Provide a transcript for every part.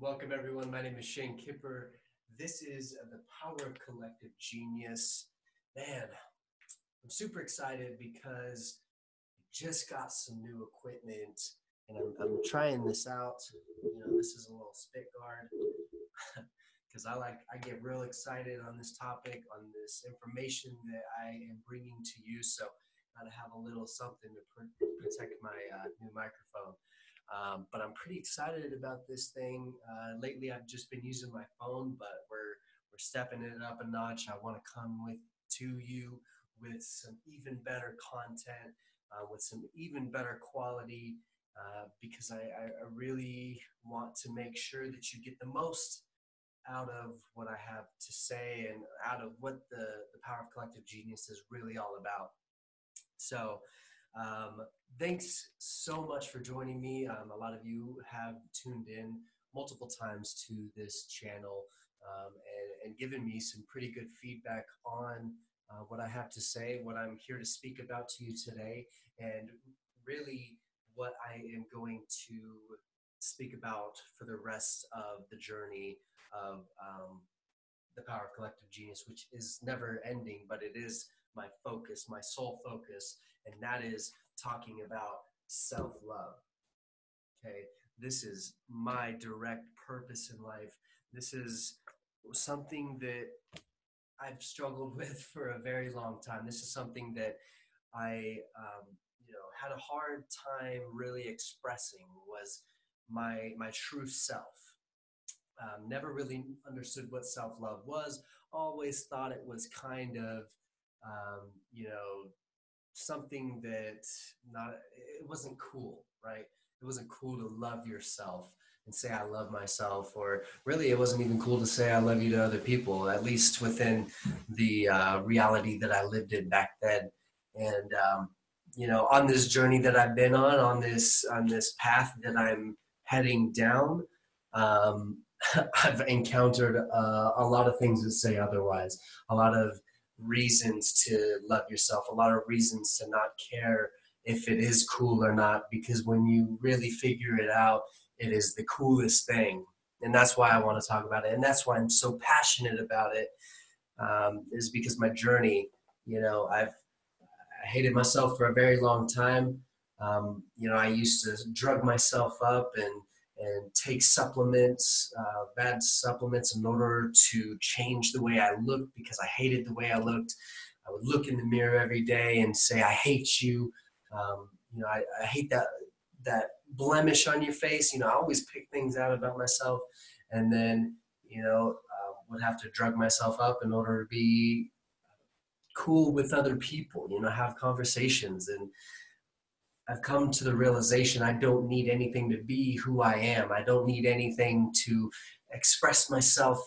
Welcome, everyone. My name is Shane Kipper. This is the Power of Collective Genius. Man, I'm super excited because I just got some new equipment and I'm, I'm trying this out. You know, this is a little spit guard because I like I get real excited on this topic, on this information that I am bringing to you. So, gotta have a little something to pr- protect my uh, new microphone. Um, but I'm pretty excited about this thing. Uh, lately, I've just been using my phone, but we're we're stepping it up a notch. I want to come with to you with some even better content, uh, with some even better quality, uh, because I, I, really want to make sure that you get the most out of what I have to say and out of what the, the power of collective genius is really all about. So, um, thanks so much for joining me. Um, a lot of you have tuned in multiple times to this channel um, and, and given me some pretty good feedback on uh, what I have to say, what I'm here to speak about to you today, and really what I am going to speak about for the rest of the journey of um, the power of collective genius, which is never ending, but it is my focus, my sole focus, and that is talking about self love. Okay, this is my direct purpose in life. This is something that I've struggled with for a very long time. This is something that I, um, you know, had a hard time really expressing was my my true self. Um, never really understood what self love was. Always thought it was kind of, um, you know, something that not it wasn't cool, right? It wasn't cool to love yourself and say I love myself, or really, it wasn't even cool to say I love you to other people. At least within the uh, reality that I lived in back then, and um, you know, on this journey that I've been on, on this on this path that I'm heading down. Um, I've encountered uh, a lot of things that say otherwise, a lot of reasons to love yourself, a lot of reasons to not care if it is cool or not, because when you really figure it out, it is the coolest thing. And that's why I want to talk about it. And that's why I'm so passionate about it, um, is because my journey, you know, I've I hated myself for a very long time. Um, you know, I used to drug myself up and and take supplements, uh, bad supplements, in order to change the way I looked because I hated the way I looked. I would look in the mirror every day and say, "I hate you." Um, you know, I, I, hate that that blemish on your face. You know, I always pick things out about myself, and then you know uh, would have to drug myself up in order to be cool with other people. You know, have conversations and I've come to the realization I don't need anything to be who I am. I don't need anything to express myself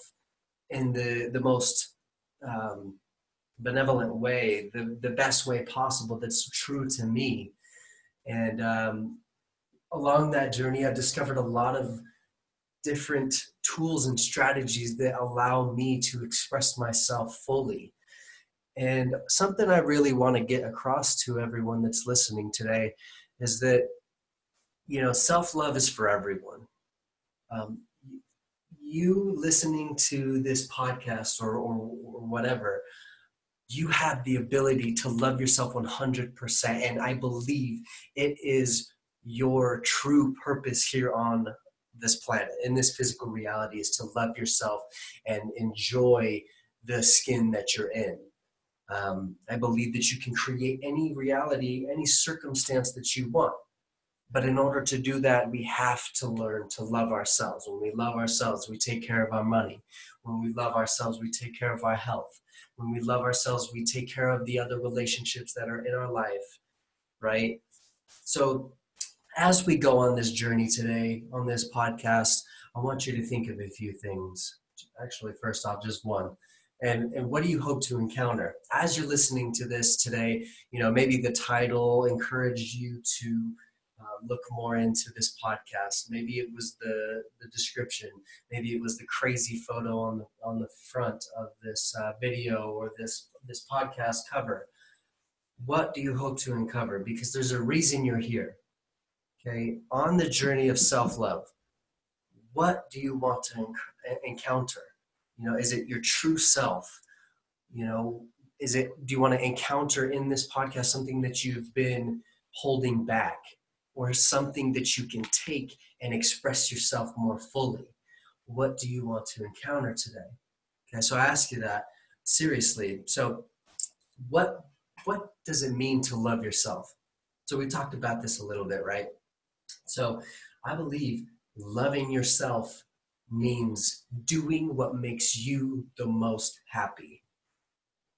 in the the most um, benevolent way, the the best way possible that's true to me. And um, along that journey, I've discovered a lot of different tools and strategies that allow me to express myself fully. And something I really want to get across to everyone that's listening today is that, you know, self love is for everyone. Um, you listening to this podcast or, or, or whatever, you have the ability to love yourself 100%. And I believe it is your true purpose here on this planet, in this physical reality, is to love yourself and enjoy the skin that you're in. Um, I believe that you can create any reality, any circumstance that you want. But in order to do that, we have to learn to love ourselves. When we love ourselves, we take care of our money. When we love ourselves, we take care of our health. When we love ourselves, we take care of the other relationships that are in our life, right? So, as we go on this journey today, on this podcast, I want you to think of a few things. Actually, first off, just one and, and what do you hope to encounter? As you're listening to this today you know maybe the title encouraged you to uh, look more into this podcast. Maybe it was the the description. Maybe it was the crazy photo on the on the front of this uh, video or this this podcast cover. What do you hope to uncover? Because there's a reason you're here okay? On the journey of self-love what do you want to encounter? You know, is it your true self? You know, is it do you want to encounter in this podcast something that you've been holding back or something that you can take and express yourself more fully? What do you want to encounter today? Okay, so I ask you that seriously. So what what does it mean to love yourself? So we talked about this a little bit, right? So I believe loving yourself means doing what makes you the most happy.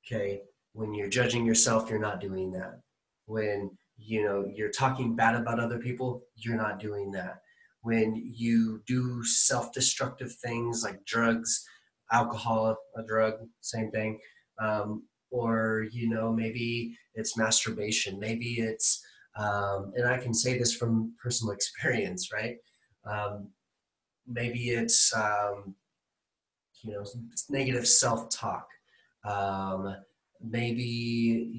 Okay? When you're judging yourself, you're not doing that. When you know you're talking bad about other people, you're not doing that. When you do self-destructive things like drugs, alcohol, a drug, same thing, um, or you know maybe it's masturbation, maybe it's um, and I can say this from personal experience, right? Um, maybe it's um, you know negative self-talk. Um, maybe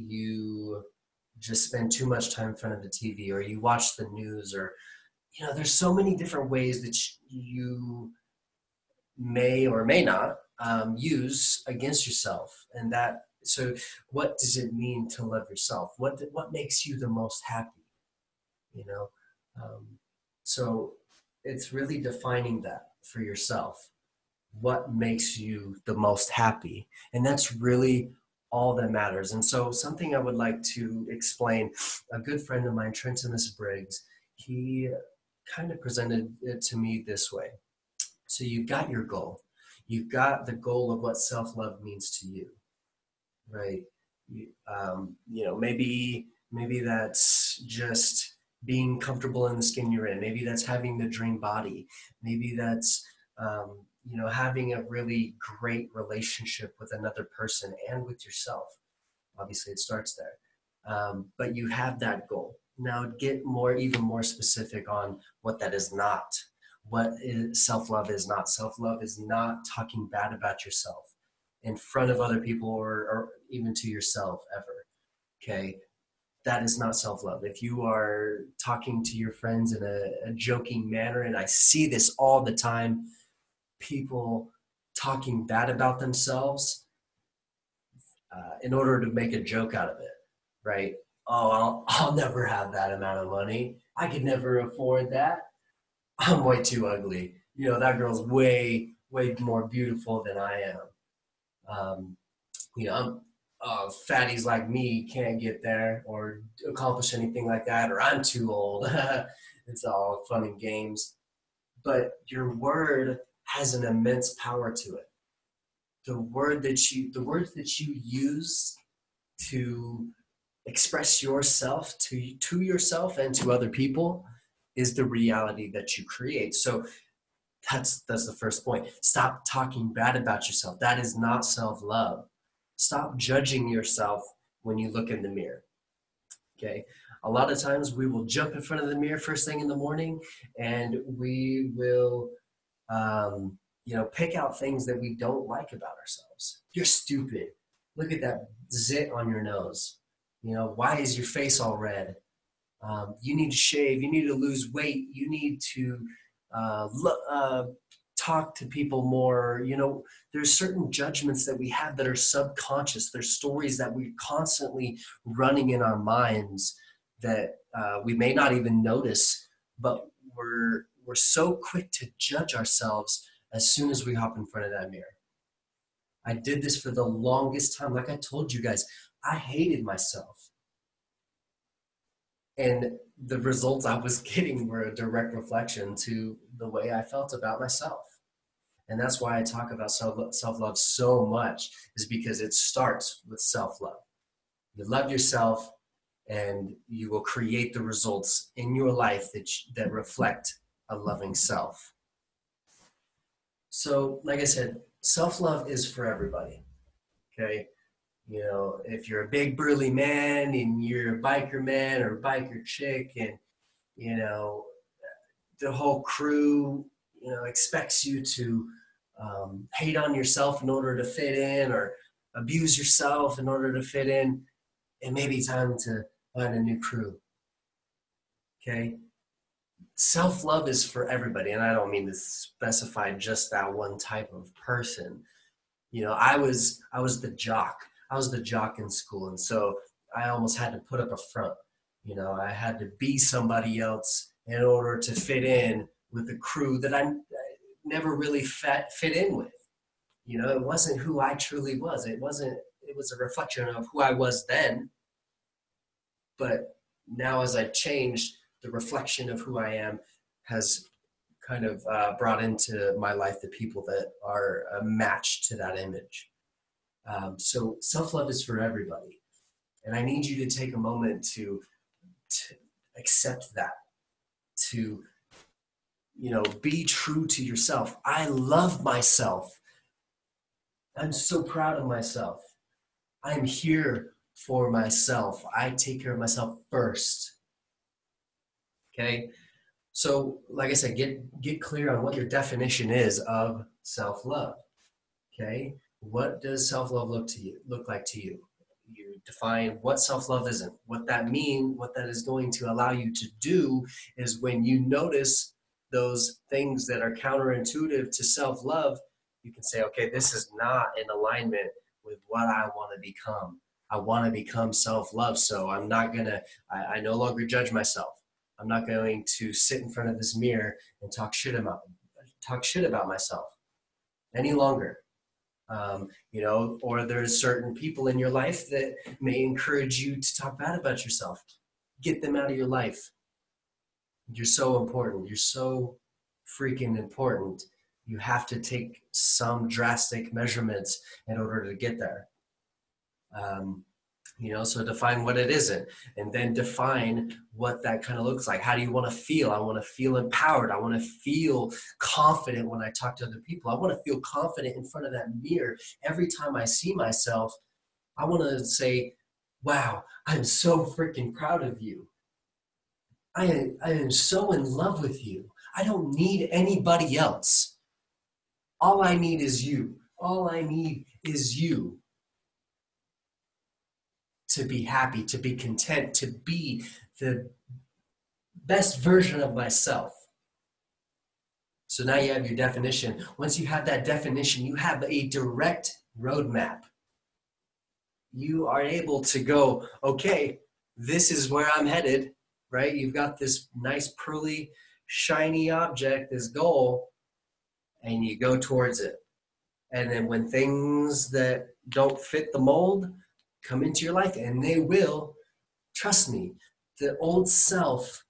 you just spend too much time in front of the TV, or you watch the news, or you know, there's so many different ways that you may or may not um, use against yourself, and that. So, what does it mean to love yourself? What what makes you the most happy? You know, um, so it's really defining that for yourself. What makes you the most happy? And that's really all that matters. And so something i would like to explain a good friend of mine Trentimus briggs he kind of presented it to me this way. So you've got your goal. You've got the goal of what self-love means to you right? You, um, you know maybe maybe that's just being comfortable in the skin you're in. Maybe that's having the dream body. Maybe that's um, you know having a really great relationship with another person and with yourself. Obviously, it starts there. Um, but you have that goal. Now get more, even more specific on what that is not. What self-love is not. Self-love is not talking bad about yourself in front of other people or, or even to yourself ever. Okay, that is not self love. If you are talking to your friends in a, a, joking manner, and I see this all the time, people talking bad about themselves uh, in order to make a joke out of it, right? Oh, I'll, I'll never have that amount of money. I could never afford that. I'm way too ugly. You know, that girl's way, way more beautiful than I am. Um, you know, I'm, uh, fatties like me can't get there or accomplish anything like that, or I'm too old. it's all fun and games. But your word has an immense power to it. The word that you, the words that you use to express yourself to to yourself and to other people is the reality that you create. So that's that's the first point. Stop talking bad about yourself. That is not self-love Stop judging yourself when you look in the mirror. Okay. A lot of times we will jump in front of the mirror first thing in the morning and we will, um, you know, pick out things that we don't like about ourselves. You're stupid. Look at that zit on your nose. You know, why is your face all red? Um, you need to shave. You need to lose weight. You need to uh, uh, talk to people more you know there's certain judgments that we have that are subconscious. There's stories that we're constantly running in our minds that uh, we may not even notice but we're we're so quick to judge ourselves as soon as we hop in front of that mirror. I did this for the longest time. Like i told you guys i hated myself. And the results I was getting were a direct reflection to the way I felt about myself. And that's why I talk about self love so much, is because it starts with self love. You love yourself, and you will create the results in your life that, that reflect a loving self. So, like I said, self love is for everybody. Okay. You know, if you're a big burly man and you're a biker man or a biker chick, and, you know, the whole crew you know expects you to um, hate on yourself in order to fit in or abuse yourself in order to fit in it may be time to find a new crew okay self love is for everybody. And I don't mean to specify just that one type of person. You know, I was I was the jock. I was the jock in school, and so I almost had to put up a front. You know, I had to be somebody else in order to fit in with the crew that I never really fit, fit in with. You know, it wasn't who I truly was. It wasn't, it was a reflection of who I was then. But now, as I've changed, the reflection of who I am has kind of uh, brought into my life the people that are a match to that image. Um, so self love is for everybody. And I need you to take a moment to, to accept that, to you know, be true to yourself. I love myself. I'm so proud of myself. I'm here for myself. I take care of myself first. Okay? So, like I said, get get clear on what your definition is of self-love. Okay? What does self-love look to you look like to you? You define what self-love isn't. What that mean, what that is going to allow you to do is when you notice those things that are counterintuitive to self love, you can say, okay, this is not in alignment with what I want to become. I want to become self love. So I'm not going to, I no longer judge myself. I'm not going to sit in front of this mirror and talk shit about, talk shit about myself any longer. Um, you know, or there's certain people in your life that may encourage you to talk bad about yourself. Get them out of your life you're so important. You're so freaking important. You have to take some drastic measurements in order to get there. Um, you know, so define what it isn't, and then define what that kind of looks like. How do you want to feel? I want to feel empowered. I want to feel confident when I talk to other people. I want to feel confident in front of that mirror every time I see myself. I want to say, wow, I'm so freaking proud of you. I am, I am so in love with you. I don't need anybody else. All I need is you. All I need is you to be happy, to be content, to be the best version of myself. So now you have your definition. Once you have that definition, you have a direct roadmap. You are able to go, okay, this is where I'm headed right? You've got this nice, pearly, shiny object, this goal, and you go towards it. And then when things that don't fit the mold come into your life, and they will, trust me, the old self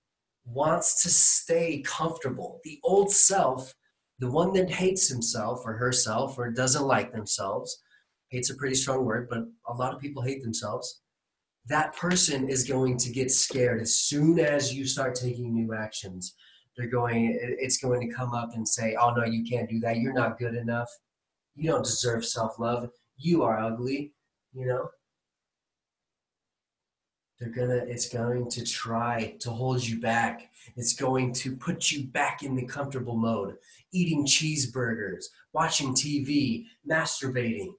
wants to stay comfortable. The old self, the one that hates himself or herself or doesn't like themselves, hate's a pretty strong word, but a lot of people hate themselves that person is going to get scared as soon as you start taking new actions. They're going, it's going to come up and say, oh no, you can't do that. You're not good enough. You don't deserve self love. You are ugly, you know? They're gonna, it's going to try to hold you back. It's going to put you back in the comfortable mode, eating cheeseburgers, watching TV, masturbating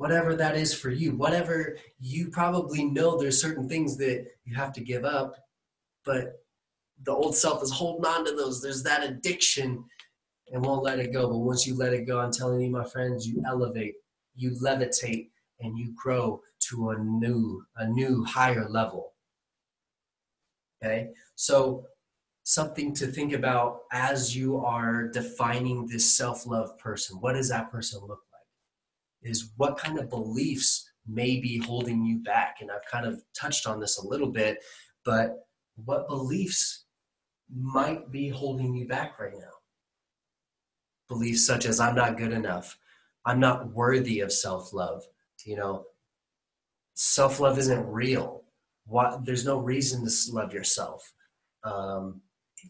whatever that is for you, whatever you probably know there's certain things that you have to give up, but the old self is holding on to those. There's that addiction and won't let it go. But once you let it go, I'm telling you, my friends, you elevate, you levitate, and you grow to a new, a new higher level. Okay? So something to think about as you are defining this self-love person. What does that person look is what kind of beliefs may be holding you back. And I've kind of touched on this a little bit, but what beliefs might be holding you back right now? Beliefs such as I'm not good enough, I'm not worthy of self love. You know, self love isn't real. What, there's no reason to love yourself. Um,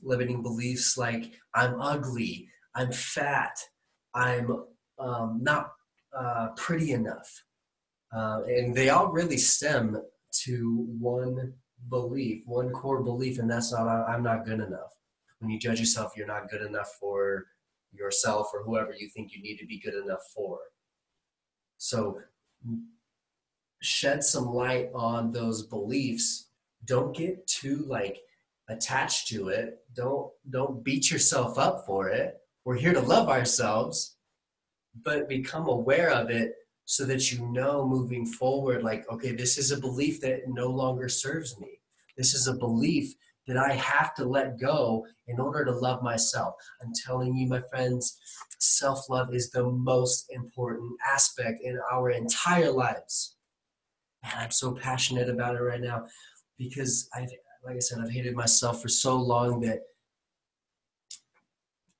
limiting beliefs like I'm ugly, I'm fat, I'm um, not uh, pretty enough. Uh, and they all really stem to one belief, one core belief, and that's not I'm not good enough. When you judge yourself, you're not good enough for yourself or whoever you think you need to be good enough for. So shed some light on those beliefs. Don't get too like attached to it. Don't don't beat yourself up for it. We're here to love ourselves, but become aware of it so that you know moving forward like okay, this is a belief that no longer serves me. This is a belief that I have to let go in order to love myself. I'm telling you, my friends, self love is the most important aspect in our entire lives. And I'm so passionate about it right now because I've, like I said, I've hated myself for so long that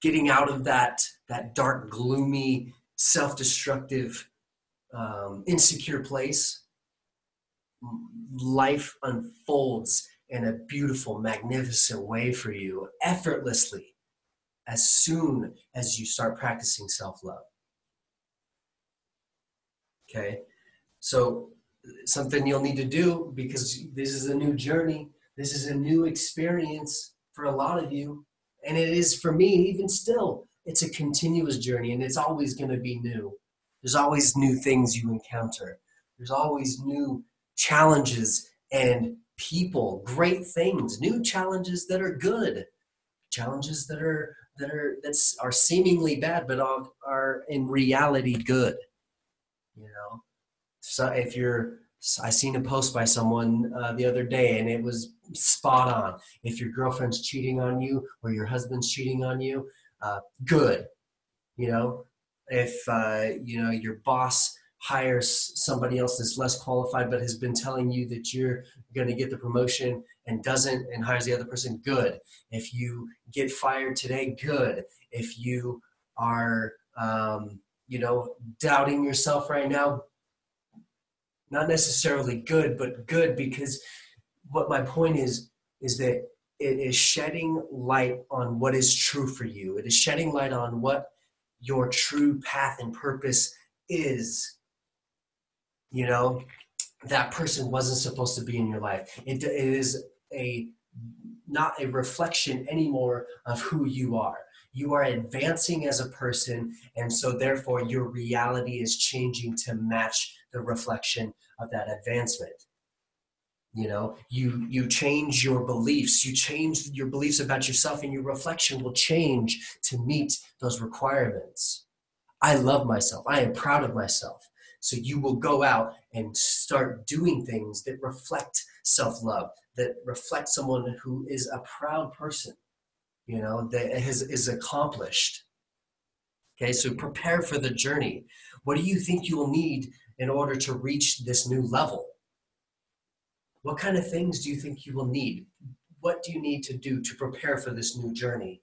getting out of that that dark, gloomy, self-destructive, um, insecure place, life unfolds in a beautiful, magnificent way for you effortlessly as soon as you start practicing self love. Okay, so something you'll need to do because this is a new journey, this is a new experience for a lot of you, and it is for me even still. It's a continuous journey and it's always going to be new. There's always new things you encounter, there's always new challenges and people, great things, new challenges that are good, challenges that are that are that's are seemingly bad but are, are in reality good. You know, so if you're I seen a post by someone uh, the other day, and it was spot on. If your girlfriend's cheating on you or your husband's cheating on you, uh, good. You know, if uh, you know your boss hires somebody else that's less qualified but has been telling you that you're going to get the promotion and doesn't and hires the other person good if you get fired today good if you are um, you know doubting yourself right now not necessarily good but good because what my point is is that it is shedding light on what is true for you. It is shedding light on what your true path and purpose is. You know that person wasn't supposed to be in your life. It, it is a not a reflection anymore of who you are. You are advancing as a person and so therefore your reality is changing to match the reflection of that advancement you know you you change your beliefs you change your beliefs about yourself and your reflection will change to meet those requirements i love myself i am proud of myself so you will go out and start doing things that reflect self love, that reflect someone who is a proud person, you know, that has, is accomplished. Okay, so prepare for the journey. What do you think you will need in order to reach this new level? What kind of things do you think you will need? What do you need to do to prepare for this new journey?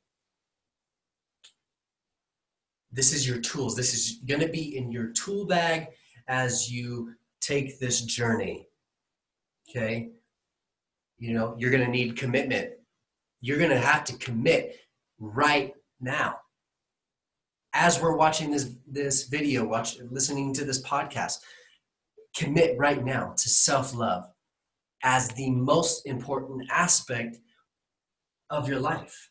This is your tools. This is going to be in your tool bag as you take this journey. Okay? You know, you're going to need commitment. You're going to have to commit right now. As we're watching this this video, watch listening to this podcast, commit right now to self-love as the most important aspect of your life.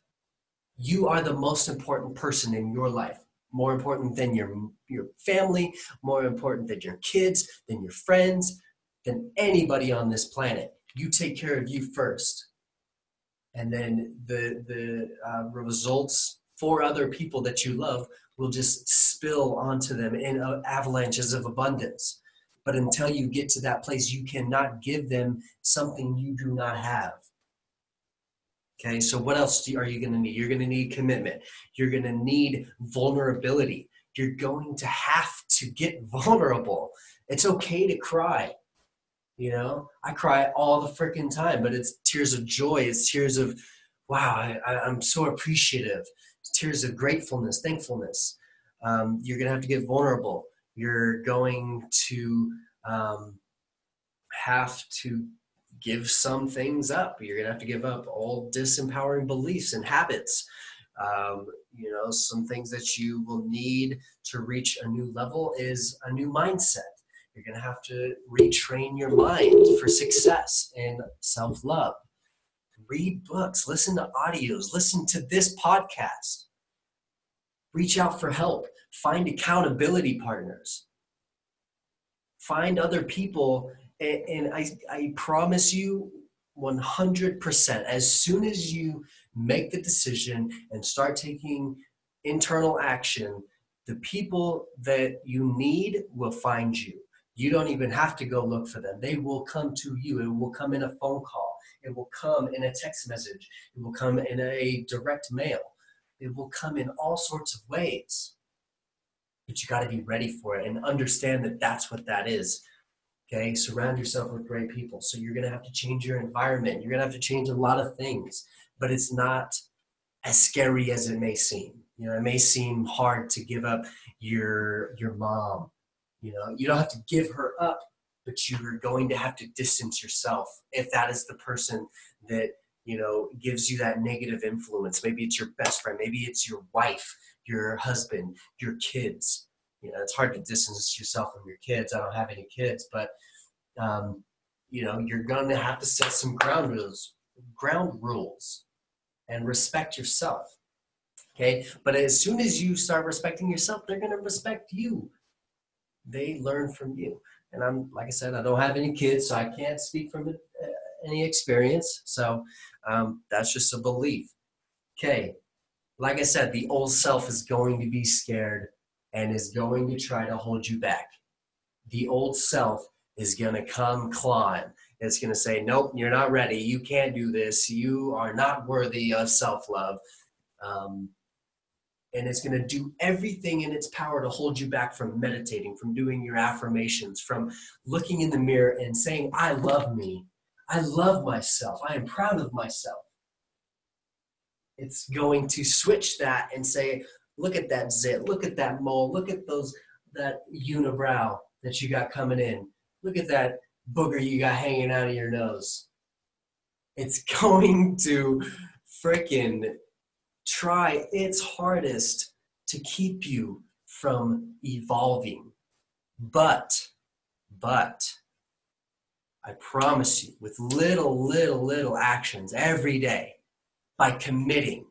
You are the most important person in your life more important than your your family, more important than your kids, than your friends, than anybody on this planet. You take care of you first, and then the the uh, results for other people that you love will just spill onto them in avalanches of abundance. But until you get to that place, you cannot give them something you do not have. Okay, so what else you, are you going to need? You're going to need commitment. You're going to need vulnerability. You're going to have to get vulnerable. It's okay to cry. You know, I cry all the freaking time, but it's tears of joy. It's tears of, wow, I, am so appreciative. It's tears of gratefulness, thankfulness. Um, you're going to have to get vulnerable. You're going to um, have to give some things up. You're gonna have to give up all disempowering beliefs and habits. Um, you know, some things that you will need to reach a new level is a new mindset. You're gonna have to retrain your mind for success and self love. Read books, listen to audios, listen to this podcast. Reach out for help, find accountability partners, find other people and, and I, I promise you, 100%. As soon as you make the decision and start taking internal action, the people that you need will find you. You don't even have to go look for them. They will come to you. It will come in a phone call. It will come in a text message. It will come in a direct mail. It will come in all sorts of ways. But you got to be ready for it and understand that that's what that is. Okay, surround yourself with great people. So you're going to have to change your environment. You're going to have to change a lot of things, but it's not as scary as it may seem. You know, it may seem hard to give up your your mom. You know, you don't have to give her up, but you're going to have to distance yourself if that is the person that you know gives you that negative influence. Maybe it's your best friend. Maybe it's your wife, your husband, your kids you know, it's hard to distance yourself from your kids. I don't have any kids, but um, you know, you're going to have to set some ground rules, ground rules, and respect yourself. Okay, but as soon as you start respecting yourself, they're going to respect you. They learn from you. And I'm, like I said, I don't have any kids, so I can't speak from uh, any experience. So um, that's just a belief. Okay, like I said, the old self is going to be scared and is going to try to hold you back. The old self is going to come climb. It's going to say, Nope, you're not ready. You can't do this. You are not worthy of self love. Um, and it's going to do everything in its power to hold you back from meditating, from doing your affirmations, from looking in the mirror and saying, I love me. I love myself. I am proud of myself. It's going to switch that and say, Look at that zit. Look at that mole. Look at those that unibrow that you got coming in. Look at that booger you got hanging out of your nose. It's going to freaking try its hardest to keep you from evolving. But, but, I promise you, with little, little, little actions every day, by committing,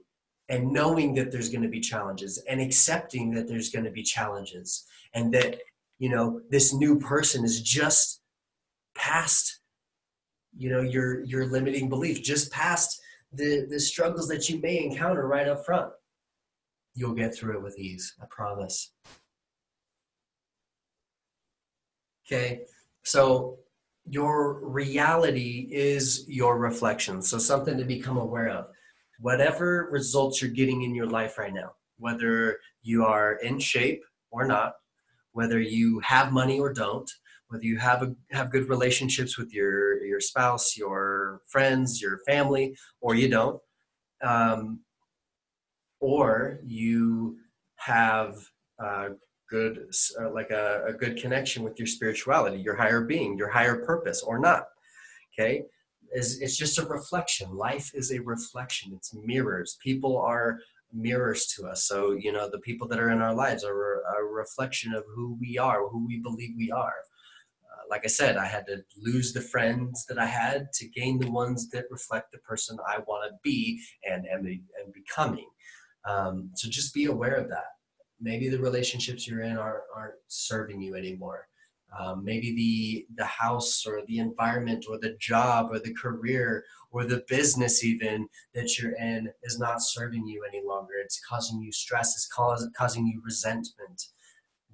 and knowing that there's going to be challenges and accepting that there's going to be challenges and that you know this new person is just past you know your your limiting belief just past the the struggles that you may encounter right up front. You'll get through it with ease i promise. Okay so your reality is your reflection. So something to become aware of. Whatever results you're getting in your life right now, whether you are in shape or not, whether you have money or don't, whether you have a, have good relationships with your your spouse, your friends, your family, or you don't, um, or you have a good uh, like a, a good connection with your spirituality, your higher being, your higher purpose, or not. Okay, is it's just a reflection. Life is a reflection. It's mirrors. People are mirrors to us. So you know, the people that are in our lives are a reflection of who we are, who we believe we are. Uh, like I said, I had to lose the friends that I had to gain the ones that reflect the person I want to be and am and becoming. Um, so just be aware of that. Maybe the relationships you're in are, aren't serving you anymore. Um, maybe the the house or the environment or the job or the career or the business even that you're in is not serving you any longer. It's causing you stress. It's cause, causing you resentment.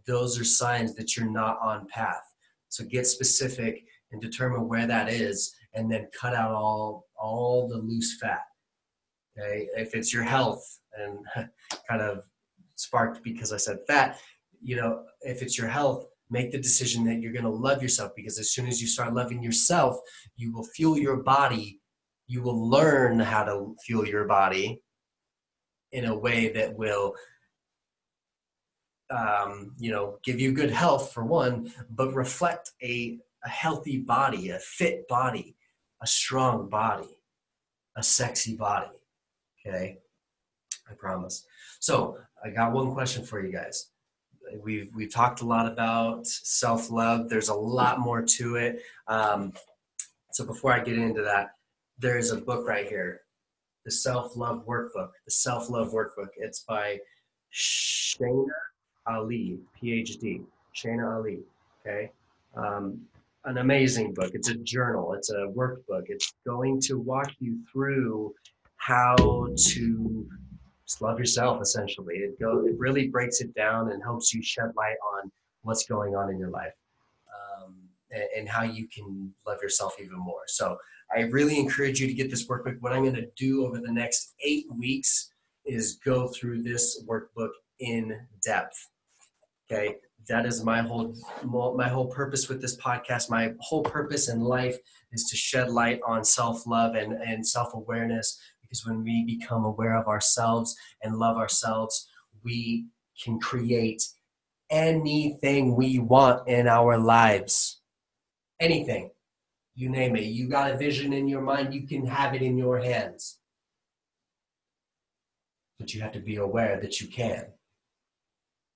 Those are signs that you're not on path. So get specific and determine where that is and then cut out all all the loose fat. Okay? If it's your health and kind of sparked because i said fat you know if it's your health make the decision that you're going to love yourself because as soon as you start loving yourself, you will fuel your body. You will learn how to fuel your body in a way that will, um, you know, give you good health for one, but reflect a, a healthy body, a fit body, a strong body, a sexy body. Okay. I promise. So I got one question for you guys we've we've talked a lot about self love. There's a lot more to it. Um, so before I get into that, there's a book right here, the Self Love Workbook. The Self Love Workbook. It's by Shainna Ali, PhD. Shainna Ali. Okay. Um, an amazing book. It's a journal, it's a workbook. It's going to walk you through how to just love yourself essentially. It go it really breaks it down and helps you shed light on what's going on in your life. Um, and, and how you can love yourself even more. So I really encourage you to get this workbook. What I'm going to do over the next eight weeks is go through this workbook in depth. Okay, that is my whole my whole purpose with this podcast. My whole purpose in life is to shed light on self love and and self Because when we become aware of ourselves and love ourselves, we can create anything we want in our lives. Anything you name it. You got a vision in your mind, you can have it in your hands. But you have to be aware that you can.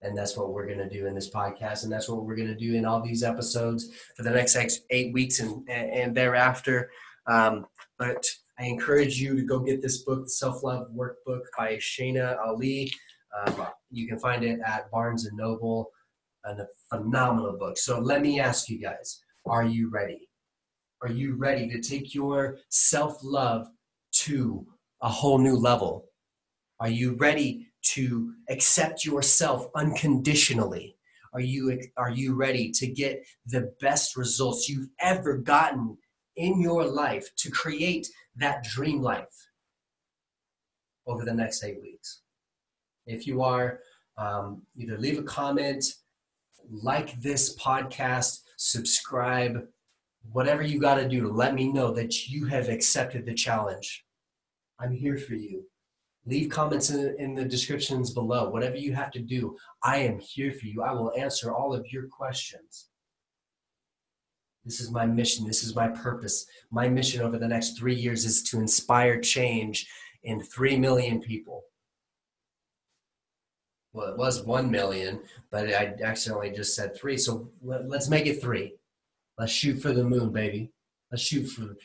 And that's what we're going to do in this podcast. And that's what we're going to do in all these episodes for the next eight weeks and, and thereafter. Um, but I encourage you to go get this book, The Self Love Workbook by Shainna Ali. Um, you can find it at Barnes and Noble. And a phenomenal book. So let me ask you guys are you ready? Are you ready to take your self love to a whole new level? Are you ready to accept yourself unconditionally? Are you, are you ready to get the best results you've ever gotten in your life to create that dream life over the next eight weeks? If you are, um, either leave a comment, like this podcast, subscribe, whatever you got to do to let me know that you have accepted the challenge. I'm here for you. Leave comments in, in the descriptions below. Whatever you have to do, I am here for you. I will answer all of your questions. This is my mission. This is my purpose. My mission over the next three years is to inspire change in 3 million people. Well, it was 1 million, but I accidentally just said three. So let, let's make it three. Let's shoot for the moon, baby. Let's shoot for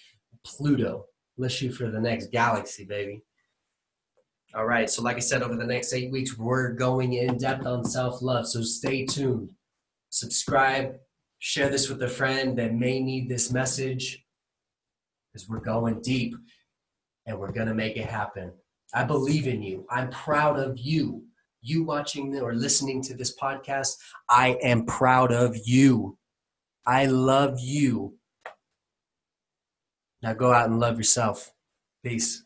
Pluto. Let's shoot for the next galaxy, baby. All right. So, like I said, over the next eight weeks, we're going in depth on self love. So, stay tuned. Subscribe. Share this with a friend that may need this message because we're going deep and we're going to make it happen. I believe in you. I'm proud of you. You watching or listening to this podcast, I am proud of you. I love you. Now go out and love yourself. Peace.